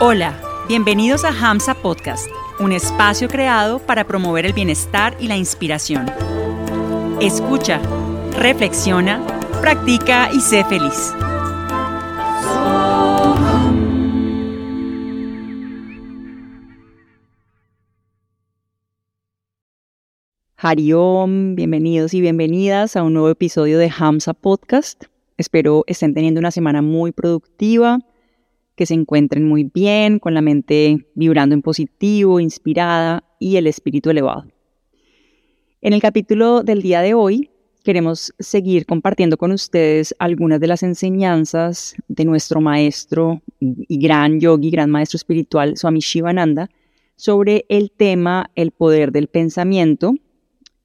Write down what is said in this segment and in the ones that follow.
Hola, bienvenidos a Hamsa Podcast, un espacio creado para promover el bienestar y la inspiración. Escucha, reflexiona, practica y sé feliz. Hariom, bienvenidos y bienvenidas a un nuevo episodio de Hamsa Podcast. Espero estén teniendo una semana muy productiva, que se encuentren muy bien, con la mente vibrando en positivo, inspirada y el espíritu elevado. En el capítulo del día de hoy queremos seguir compartiendo con ustedes algunas de las enseñanzas de nuestro maestro y gran yogi, gran maestro espiritual, Swami Shivananda, sobre el tema el poder del pensamiento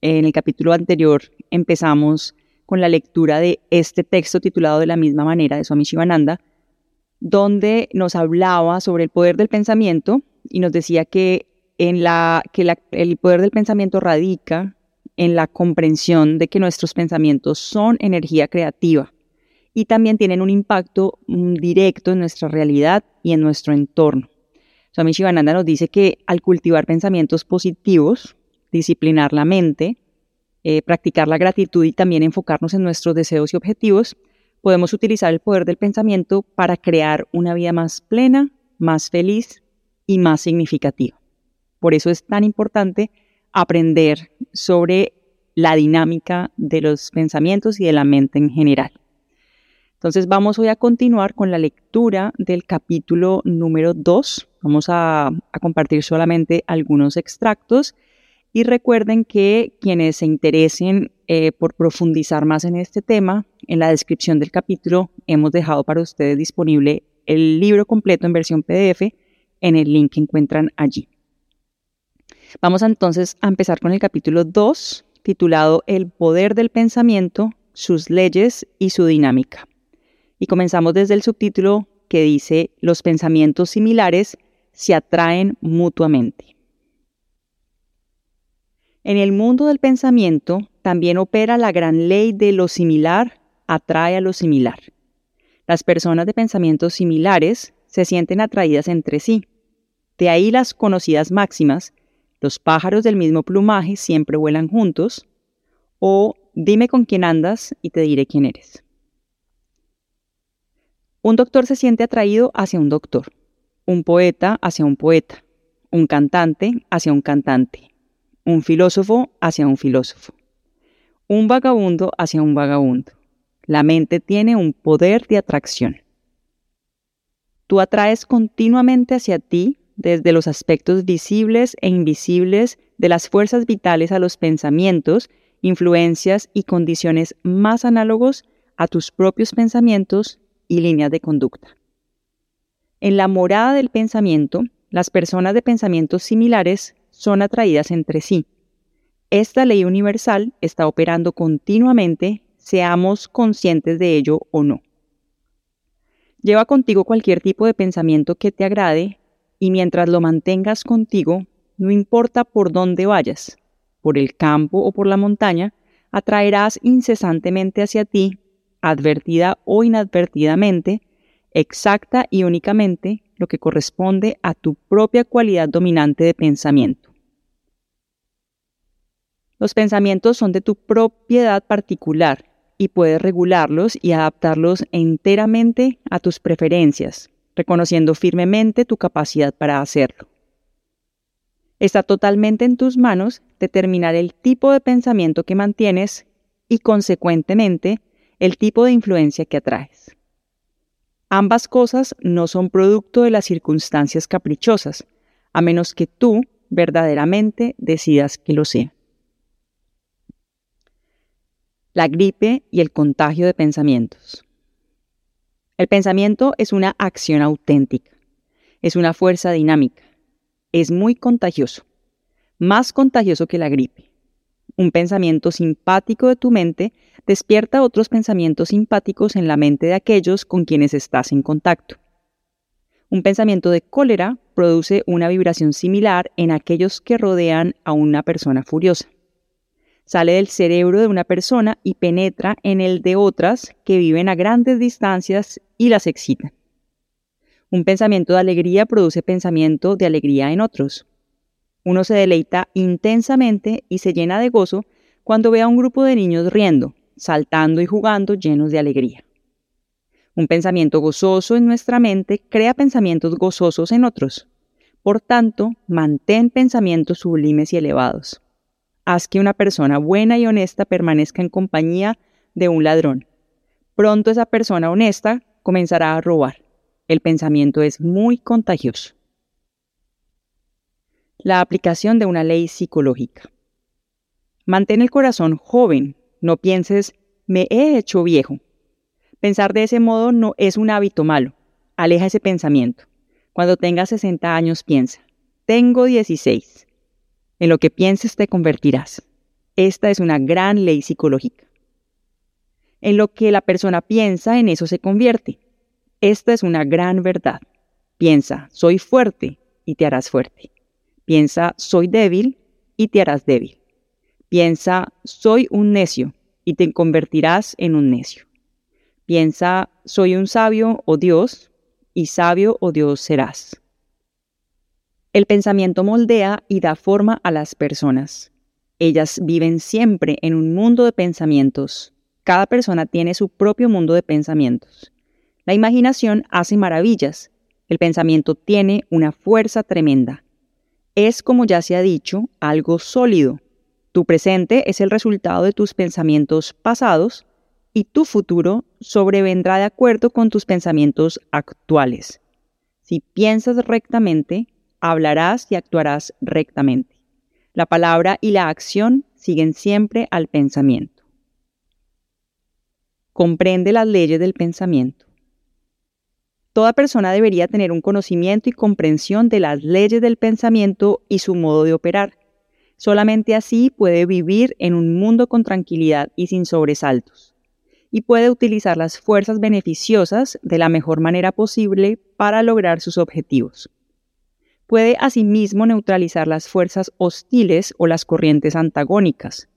en el capítulo anterior empezamos con la lectura de este texto titulado de la misma manera de Swami Shivananda, donde nos hablaba sobre el poder del pensamiento y nos decía que, el poder del pensamiento radica en la comprensión de que nuestros pensamientos son energía creativa y también tienen un impacto mm, directo en nuestra realidad y en nuestro entorno. Swami Shivananda nos dice que al cultivar pensamientos positivos, disciplinar la mente, eh, practicar la gratitud y también enfocarnos en nuestros deseos y objetivos, podemos utilizar el poder del pensamiento para crear una vida más plena, más feliz y más significativa. Por eso es tan importante aprender sobre la dinámica de los pensamientos y de la mente en general. Entonces vamos hoy a continuar con la lectura del capítulo número 2. Vamos a, a compartir solamente algunos extractos y recuerden que quienes se interesen eh, por profundizar más en este tema, en la descripción del capítulo hemos dejado para ustedes disponible el libro completo en versión PDF en el link que encuentran allí. Vamos entonces a empezar con el capítulo 2, titulado El poder del pensamiento, sus leyes y su dinámica. Y comenzamos desde el subtítulo que dice, los pensamientos similares se atraen mutuamente. En el mundo del pensamiento también opera la gran ley de lo similar atrae a lo similar. Las personas de pensamientos similares se sienten atraídas entre sí. De ahí las conocidas máximas, los pájaros del mismo plumaje siempre vuelan juntos, o dime con quién andas y te diré quién eres. Un doctor se siente atraído hacia un doctor, un poeta hacia un poeta, un cantante hacia un cantante, un filósofo hacia un filósofo, un vagabundo hacia un vagabundo. La mente tiene un poder de atracción. Tú atraes continuamente hacia ti desde los aspectos visibles e invisibles de las fuerzas vitales a los pensamientos, influencias y condiciones más análogos a tus propios pensamientos y líneas de conducta. En la morada del pensamiento, las personas de pensamientos similares son atraídas entre sí. Esta ley universal está operando continuamente, seamos conscientes de ello o no. Lleva contigo cualquier tipo de pensamiento que te agrade y mientras lo mantengas contigo, no importa por dónde vayas, por el campo o por la montaña, atraerás incesantemente hacia ti, advertida o inadvertidamente, exacta y únicamente lo que corresponde a tu propia cualidad dominante de pensamiento. Los pensamientos son de tu propiedad particular y puedes regularlos y adaptarlos enteramente a tus preferencias, reconociendo firmemente tu capacidad para hacerlo. Está totalmente en tus manos determinar el tipo de pensamiento que mantienes y, consecuentemente, el tipo de influencia que atraes. Ambas cosas no son producto de las circunstancias caprichosas, a menos que tú verdaderamente decidas que lo sean la gripe y el contagio de pensamientos. El pensamiento es una acción auténtica, es una fuerza dinámica, es muy contagioso, más contagioso que la gripe. Un pensamiento simpático de tu mente despierta otros pensamientos simpáticos en la mente de aquellos con quienes estás en contacto. Un pensamiento de cólera produce una vibración similar en aquellos que rodean a una persona furiosa sale del cerebro de una persona y penetra en el de otras que viven a grandes distancias y las excitan. Un pensamiento de alegría produce pensamiento de alegría en otros. Uno se deleita intensamente y se llena de gozo cuando ve a un grupo de niños riendo, saltando y jugando llenos de alegría. Un pensamiento gozoso en nuestra mente crea pensamientos gozosos en otros. Por tanto, mantén pensamientos sublimes y elevados. Haz que una persona buena y honesta permanezca en compañía de un ladrón. Pronto esa persona honesta comenzará a robar. El pensamiento es muy contagioso. La aplicación de una ley psicológica. Mantén el corazón joven, no pienses, me he hecho viejo. Pensar de ese modo no es un hábito malo. Aleja ese pensamiento. Cuando tengas 60 años piensa, tengo 16. En lo que pienses te convertirás. Esta es una gran ley psicológica. En lo que la persona piensa, en eso se convierte. Esta es una gran verdad. Piensa, soy fuerte y te harás fuerte. Piensa, soy débil y te harás débil. Piensa, soy un necio y te convertirás en un necio. Piensa, soy un sabio o Dios, y sabio o Dios serás. El pensamiento moldea y da forma a las personas. Ellas viven siempre en un mundo de pensamientos. Cada persona tiene su propio mundo de pensamientos. La imaginación hace maravillas. El pensamiento tiene una fuerza tremenda. Es, como ya se ha dicho, algo sólido. Tu presente es el resultado de tus pensamientos pasados y tu futuro sobrevendrá de acuerdo con tus pensamientos actuales. Si piensas rectamente, hablarás y actuarás rectamente. La palabra y la acción siguen siempre al pensamiento. Comprende las leyes del pensamiento. Toda persona debería tener un conocimiento y comprensión de las leyes del pensamiento y su modo de operar. Solamente así puede vivir en un mundo con tranquilidad y sin sobresaltos y puede utilizar las fuerzas beneficiosas de la mejor manera posible para lograr sus objetivos. Puede asimismo neutralizar las fuerzas hostiles o las corrientes antagónicas.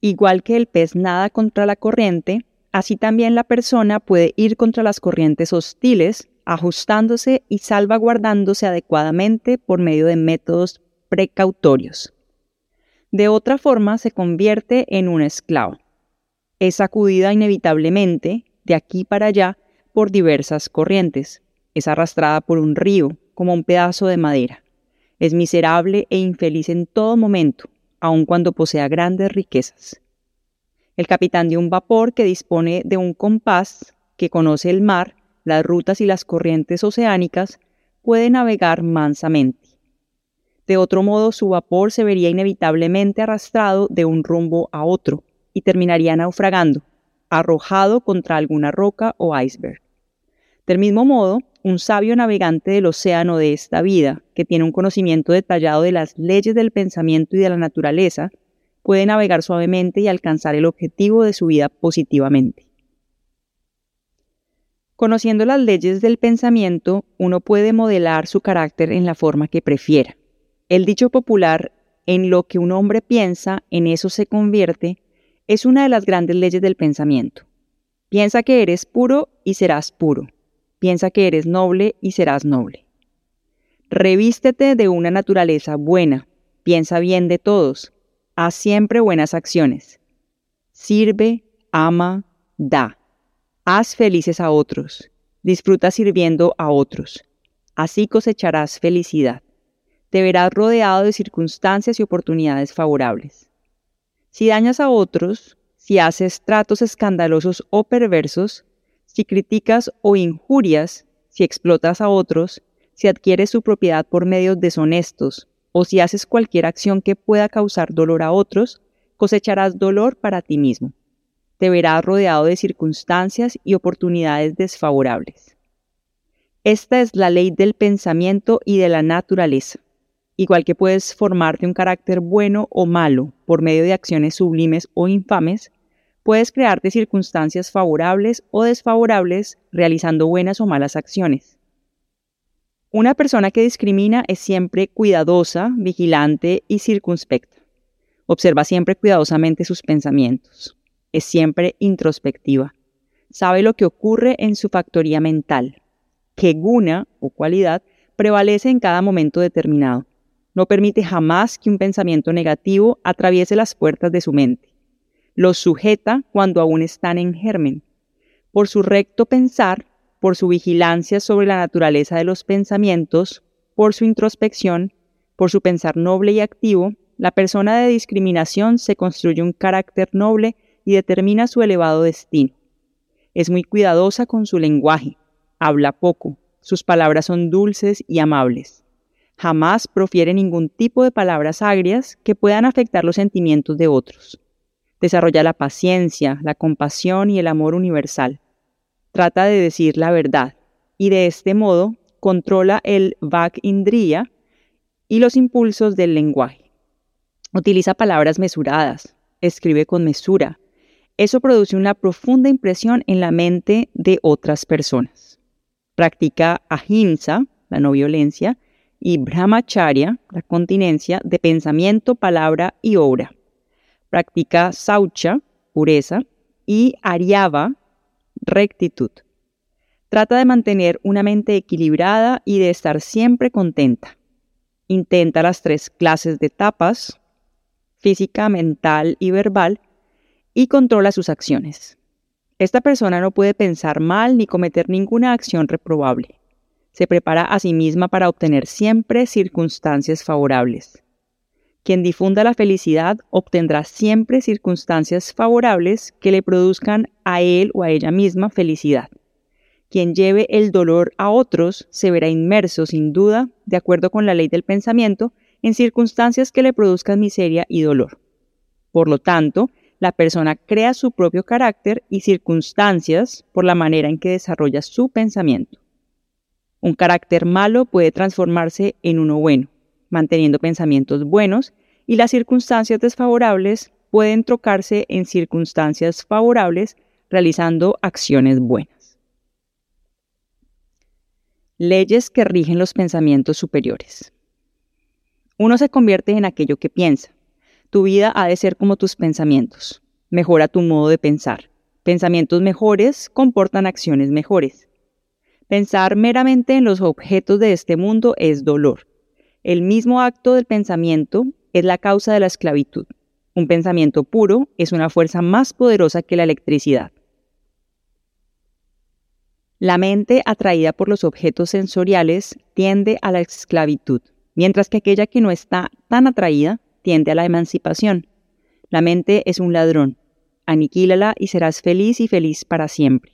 Igual que el pez nada contra la corriente, así también la persona puede ir contra las corrientes hostiles, ajustándose y salvaguardándose adecuadamente por medio de métodos precautorios. De otra forma, se convierte en un esclavo es sacudida inevitablemente de aquí para allá por diversas corrientes. Es arrastrada por un río, como un pedazo de madera. Es miserable e infeliz en todo momento, aun cuando posea grandes riquezas. El capitán de un vapor que dispone de un compás, que conoce el mar, las rutas y las corrientes oceánicas, puede navegar mansamente. De otro modo, su vapor se vería inevitablemente arrastrado de un rumbo a otro, y terminaría naufragando, arrojado contra alguna roca o iceberg. Del mismo modo, un sabio navegante del océano de esta vida, que tiene un conocimiento detallado de las leyes del pensamiento y de la naturaleza, puede navegar suavemente y alcanzar el objetivo de su vida positivamente. Conociendo las leyes del pensamiento, uno puede modelar su carácter en la forma que prefiera. El dicho popular, en lo que un hombre piensa, en eso se convierte, es una de las grandes leyes del pensamiento. Piensa que eres puro y serás puro. Piensa que eres noble y serás noble. Revístete de una naturaleza buena. Piensa bien de todos. Haz siempre buenas acciones. Sirve, ama, da. Haz felices a otros. Disfruta sirviendo a otros. Así cosecharás felicidad. Te verás rodeado de circunstancias y oportunidades favorables. Si dañas a otros, si haces tratos escandalosos o perversos, si criticas o injurias, si explotas a otros, si adquieres su propiedad por medios deshonestos o si haces cualquier acción que pueda causar dolor a otros, cosecharás dolor para ti mismo. Te verás rodeado de circunstancias y oportunidades desfavorables. Esta es la ley del pensamiento y de la naturaleza. Igual que puedes formarte un carácter bueno o malo por medio de acciones sublimes o infames, puedes crearte circunstancias favorables o desfavorables realizando buenas o malas acciones. Una persona que discrimina es siempre cuidadosa, vigilante y circunspecta. Observa siempre cuidadosamente sus pensamientos. Es siempre introspectiva. Sabe lo que ocurre en su factoría mental. que guna o cualidad prevalece en cada momento determinado. No permite jamás que un pensamiento negativo atraviese las puertas de su mente. Los sujeta cuando aún están en germen. Por su recto pensar, por su vigilancia sobre la naturaleza de los pensamientos, por su introspección, por su pensar noble y activo, la persona de discriminación se construye un carácter noble y determina su elevado destino. Es muy cuidadosa con su lenguaje, habla poco, sus palabras son dulces y amables. Jamás profiere ningún tipo de palabras agrias que puedan afectar los sentimientos de otros. Desarrolla la paciencia, la compasión y el amor universal. Trata de decir la verdad y de este modo controla el Vak Indriya y los impulsos del lenguaje. Utiliza palabras mesuradas, escribe con mesura. Eso produce una profunda impresión en la mente de otras personas. Practica ahimsa, la no violencia, y brahmacharya, la continencia de pensamiento, palabra y obra. Practica saucha, pureza, y aryava, rectitud. Trata de mantener una mente equilibrada y de estar siempre contenta. Intenta las tres clases de tapas, física, mental y verbal, y controla sus acciones. Esta persona no puede pensar mal ni cometer ninguna acción reprobable. Se prepara a sí misma para obtener siempre circunstancias favorables. Quien difunda la felicidad obtendrá siempre circunstancias favorables que le produzcan a él o a ella misma felicidad. Quien lleve el dolor a otros se verá inmerso, sin duda, de acuerdo con la ley del pensamiento, en circunstancias que le produzcan miseria y dolor. Por lo tanto, la persona crea su propio carácter y circunstancias por la manera en que desarrolla su pensamiento. Un carácter malo puede transformarse en uno bueno, manteniendo pensamientos buenos, y las circunstancias desfavorables pueden trocarse en circunstancias favorables realizando acciones buenas. Leyes que rigen los pensamientos superiores. Uno se convierte en aquello que piensa. Tu vida ha de ser como tus pensamientos. Mejora tu modo de pensar. Pensamientos mejores comportan acciones mejores. Pensar meramente en los objetos de este mundo es dolor. El mismo acto del pensamiento es la causa de la esclavitud. Un pensamiento puro es una fuerza más poderosa que la electricidad. La mente atraída por los objetos sensoriales tiende a la esclavitud mientras que aquella que no está tan atraída tiende a la emancipación. La mente es un ladrón. Aniquílala y serás feliz y feliz para siempre.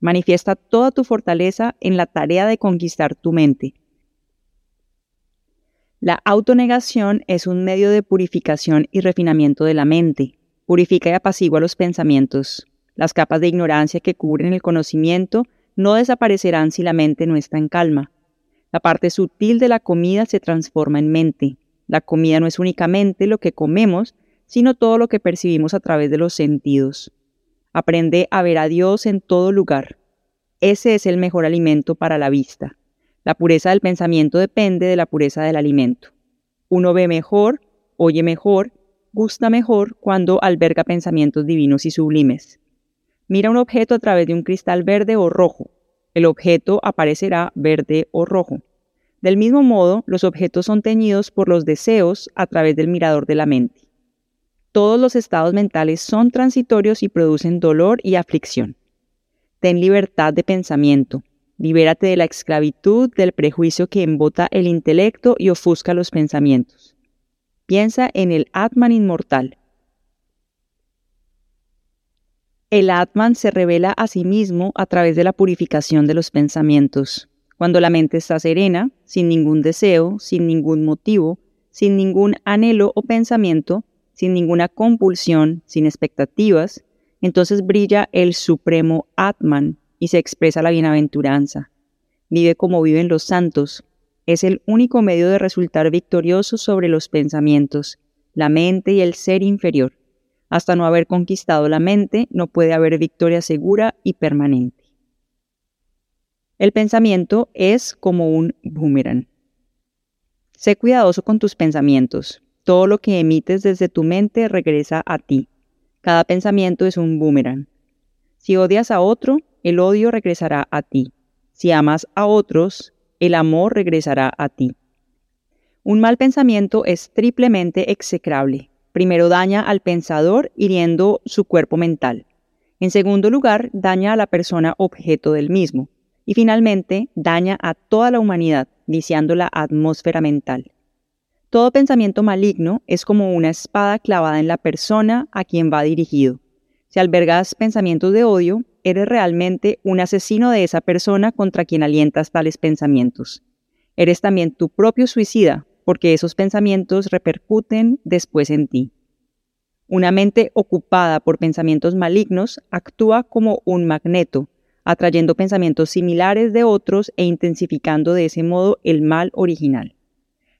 Manifiesta toda tu fortaleza en la tarea de conquistar tu mente. La autonegación es un medio de purificación y refinamiento de la mente. Purifica y apacigua los pensamientos. Las capas de ignorancia que cubren el conocimiento no desaparecerán si la mente no está en calma. La parte sutil de la comida se transforma en mente. La comida no es únicamente lo que comemos, sino todo lo que percibimos a través de los sentidos. Aprende a ver a Dios en todo lugar. Ese es el mejor alimento para la vista. La pureza del pensamiento depende de la pureza del alimento. Uno ve mejor, oye mejor, gusta mejor cuando alberga pensamientos divinos y sublimes. Mira un objeto a través de un cristal verde o rojo, el objeto aparecerá verde o rojo. Del mismo modo, los objetos son teñidos por los deseos a través del mirador de la mente. Todos los estados mentales son transitorios y producen dolor y aflicción. Ten libertad de pensamiento. Libérate de la esclavitud del prejuicio que embota el intelecto y ofusca los pensamientos. Piensa en el Atman inmortal, El Atman se revela a sí mismo a través de la purificación de los pensamientos. Cuando la mente está serena, sin ningún deseo, sin ningún motivo, sin ningún anhelo o pensamiento, sin ninguna compulsión, sin expectativas, entonces brilla el supremo Atman y se expresa la bienaventuranza. Vive como viven los santos. Es el único medio de resultar victorioso sobre los pensamientos, la mente y el ser inferior. Hasta no haber conquistado la mente, no puede haber victoria segura y permanente. El pensamiento es como un boomerang. Sé cuidadoso con tus pensamientos. Todo lo que emites desde tu mente regresa a ti. Cada pensamiento es un boomerang. Si odias a otro, el odio regresará a ti. Si amas a otros, el amor regresará a ti. Un mal pensamiento es triplemente execrable. Primero daña al pensador hiriendo su cuerpo mental. En segundo lugar, daña a la persona objeto del mismo. Y finalmente, daña a toda la humanidad, viciando la atmósfera mental. Todo pensamiento maligno es como una espada clavada en la persona a quien va dirigido. Si albergas pensamientos de odio, eres realmente un asesino de esa persona contra quien alientas tales pensamientos. Eres también tu propio suicida, porque esos pensamientos repercuten después en ti. Una mente ocupada por pensamientos malignos actúa como un magneto, atrayendo pensamientos similares de otros e intensificando de ese modo el mal original.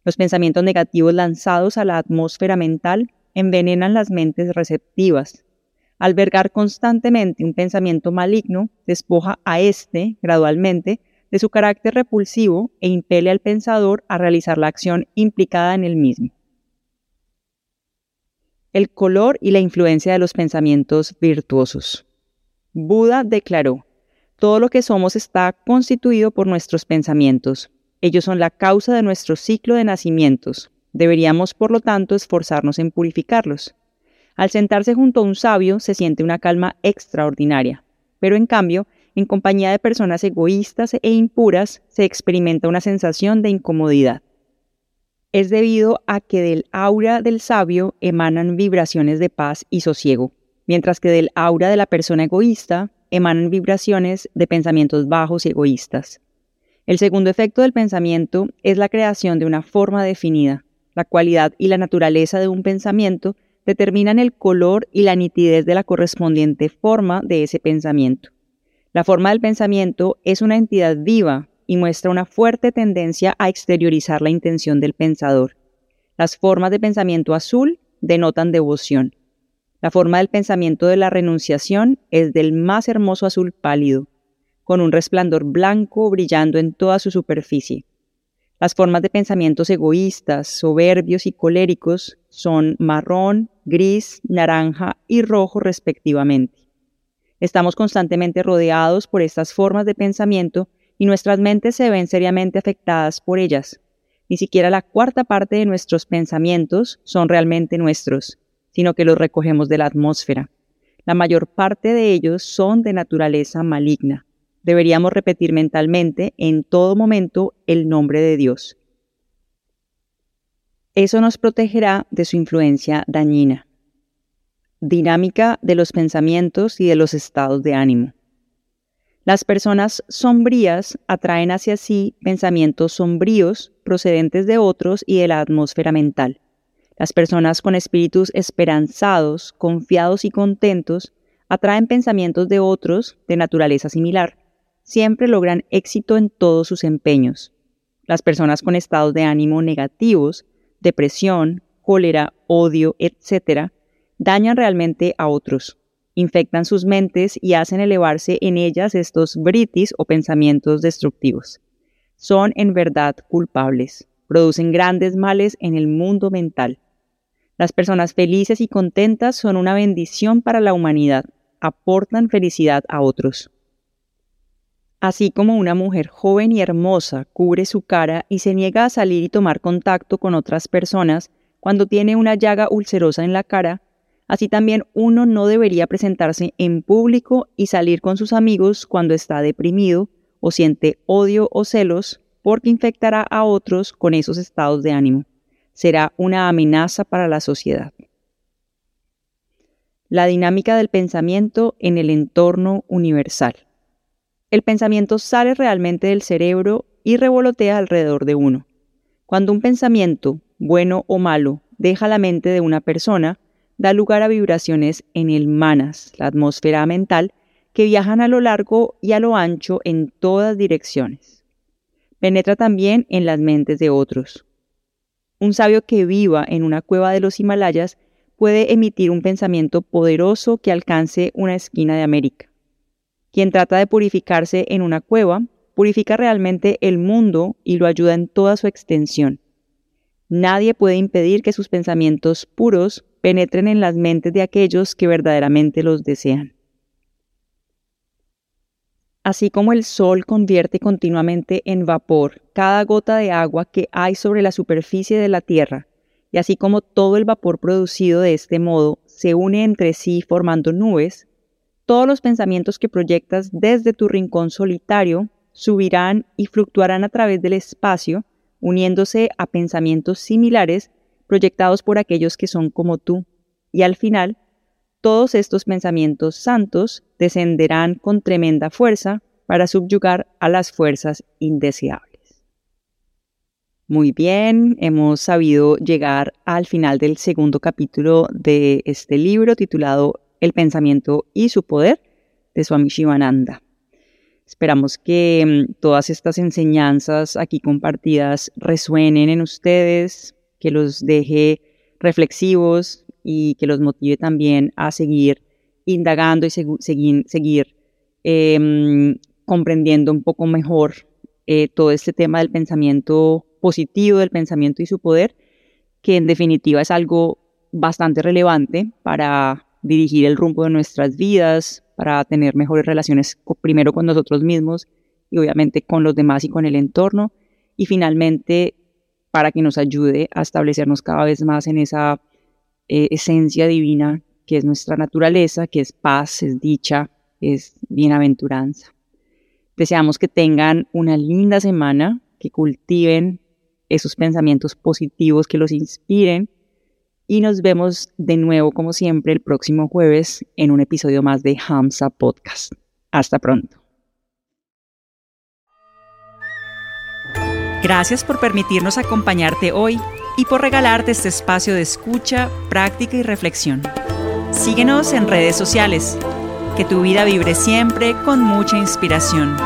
Los pensamientos negativos lanzados a la atmósfera mental envenenan las mentes receptivas, Albergar constantemente un pensamiento maligno despoja a éste, gradualmente, de su carácter repulsivo e impele al pensador a realizar la acción implicada en el mismo. El color y la influencia de los pensamientos virtuosos. Buda declaró, todo lo que somos está constituido por nuestros pensamientos. Ellos son la causa de nuestro ciclo de nacimientos. Deberíamos, por lo tanto, esforzarnos en purificarlos. Al sentarse junto a un sabio se siente una calma extraordinaria, pero en cambio, en compañía de personas egoístas e impuras se experimenta una sensación de incomodidad. Es debido a que del aura del sabio emanan vibraciones de paz y sosiego, mientras que del aura de la persona egoísta emanan vibraciones de pensamientos bajos y egoístas. El segundo efecto del pensamiento es la creación de una forma definida. La cualidad y la naturaleza de un pensamiento determinan el color y la nitidez de la correspondiente forma de ese pensamiento. La forma del pensamiento es una entidad viva y muestra una fuerte tendencia a exteriorizar la intención del pensador. Las formas de pensamiento azul denotan devoción. La forma del pensamiento de la renunciación es del más hermoso azul pálido, con un resplandor blanco brillando en toda su superficie. Las formas de pensamientos egoístas, soberbios y coléricos son marrón, gris, naranja y rojo respectivamente. Estamos constantemente rodeados por estas formas de pensamiento y nuestras mentes se ven seriamente afectadas por ellas. Ni siquiera la cuarta parte de nuestros pensamientos son realmente nuestros, sino que los recogemos de la atmósfera. La mayor parte de ellos son de naturaleza maligna. Deberíamos repetir mentalmente en todo momento el nombre de Dios. Eso nos protegerá de su influencia dañina. Dinámica de los pensamientos y de los estados de ánimo. Las personas sombrías atraen hacia sí pensamientos sombríos procedentes de otros y de la atmósfera mental. Las personas con espíritus esperanzados, confiados y contentos atraen pensamientos de otros de naturaleza similar siempre logran éxito en todos sus empeños. Las personas con estados de ánimo negativos, depresión, cólera, odio, etc., dañan realmente a otros, infectan sus mentes y hacen elevarse en ellas estos britis o pensamientos destructivos. Son en verdad culpables, producen grandes males en el mundo mental. Las personas felices y contentas son una bendición para la humanidad, aportan felicidad a otros. Así como una mujer joven y hermosa cubre su cara y se niega a salir y tomar contacto con otras personas cuando tiene una llaga ulcerosa en la cara, así también uno no debería presentarse en público y salir con sus amigos cuando está deprimido o siente odio o celos porque infectará a otros con esos estados de ánimo. Será una amenaza para la sociedad. La dinámica del pensamiento en el entorno universal el pensamiento sale realmente del cerebro y revolotea alrededor de uno. Cuando un pensamiento, bueno o malo, deja la mente de una persona, da lugar a vibraciones en el manas, la atmósfera mental, que viajan a lo largo y a lo ancho en todas direcciones. Penetra también en las mentes de otros. Un sabio que viva en una cueva de los Himalayas puede emitir un pensamiento poderoso que alcance una esquina de América. Quien trata de purificarse en una cueva, purifica realmente el mundo y lo ayuda en toda su extensión. Nadie puede impedir que sus pensamientos puros penetren en las mentes de aquellos que verdaderamente los desean. Así como el sol convierte continuamente en vapor cada gota de agua que hay sobre la superficie de la Tierra, y así como todo el vapor producido de este modo se une entre sí formando nubes, todos los pensamientos que proyectas desde tu rincón solitario subirán y fluctuarán a través del espacio, uniéndose a pensamientos similares proyectados por aquellos que son como tú, y al final, todos estos pensamientos santos descenderán con tremenda fuerza para subyugar a las fuerzas indeseables. Muy bien, hemos sabido llegar al final del segundo capítulo de este libro titulado El pensamiento y su poder de Swami Shivananda. Esperamos que mm, todas estas enseñanzas aquí compartidas resuenen en ustedes, que los deje reflexivos y que los motive también a seguir indagando y seguir, seguir em, comprendiendo un poco mejor eh, todo este tema del pensamiento positivo, del pensamiento y su poder, que en definitiva es algo bastante relevante para dirigir el rumbo de nuestras vidas, para tener mejores relaciones primero con nosotros mismos y obviamente con los demás y con el entorno, y finalmente para que nos ayude a establecernos cada vez más en esa eh, esencia divina que es nuestra naturaleza, que es paz, es dicha, es bienaventuranza. Deseamos que tengan una linda semana, que cultiven esos pensamientos positivos que los inspiren y nos vemos de nuevo como siempre el próximo jueves en un episodio más de Hamza Podcast. Hasta pronto. Gracias por permitirnos acompañarte hoy y por regalarte este espacio de escucha, práctica y reflexión. Síguenos en redes sociales. Que tu vida vibre siempre con mucha inspiración.